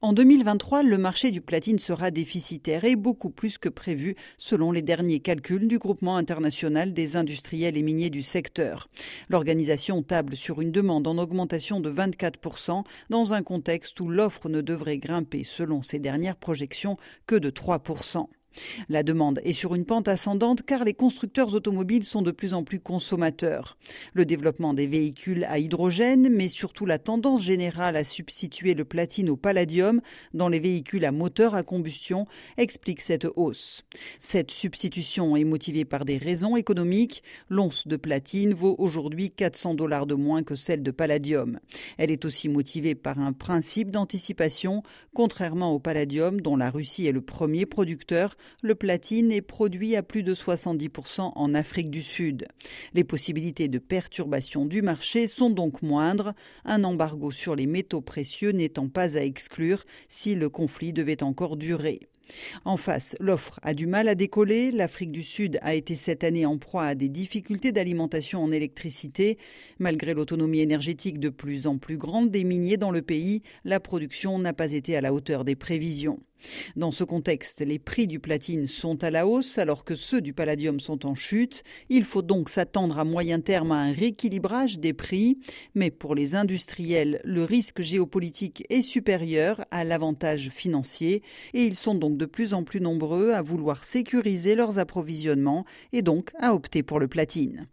En 2023, le marché du platine sera déficitaire et beaucoup plus que prévu selon les derniers calculs du groupement international des industriels et miniers du secteur. L'organisation table sur une demande en augmentation de 24% dans un contexte où l'offre ne devrait grimper selon ses dernières projections que de 3%. La demande est sur une pente ascendante car les constructeurs automobiles sont de plus en plus consommateurs. Le développement des véhicules à hydrogène, mais surtout la tendance générale à substituer le platine au palladium dans les véhicules à moteur à combustion explique cette hausse. Cette substitution est motivée par des raisons économiques. L'once de platine vaut aujourd'hui 400 dollars de moins que celle de palladium. Elle est aussi motivée par un principe d'anticipation, contrairement au palladium dont la Russie est le premier producteur le platine est produit à plus de 70% en Afrique du Sud. Les possibilités de perturbation du marché sont donc moindres, un embargo sur les métaux précieux n'étant pas à exclure si le conflit devait encore durer. En face, l'offre a du mal à décoller. L'Afrique du Sud a été cette année en proie à des difficultés d'alimentation en électricité. Malgré l'autonomie énergétique de plus en plus grande des miniers dans le pays, la production n'a pas été à la hauteur des prévisions. Dans ce contexte, les prix du platine sont à la hausse alors que ceux du palladium sont en chute. Il faut donc s'attendre à moyen terme à un rééquilibrage des prix. Mais pour les industriels, le risque géopolitique est supérieur à l'avantage financier et ils sont donc de plus en plus nombreux à vouloir sécuriser leurs approvisionnements et donc à opter pour le platine.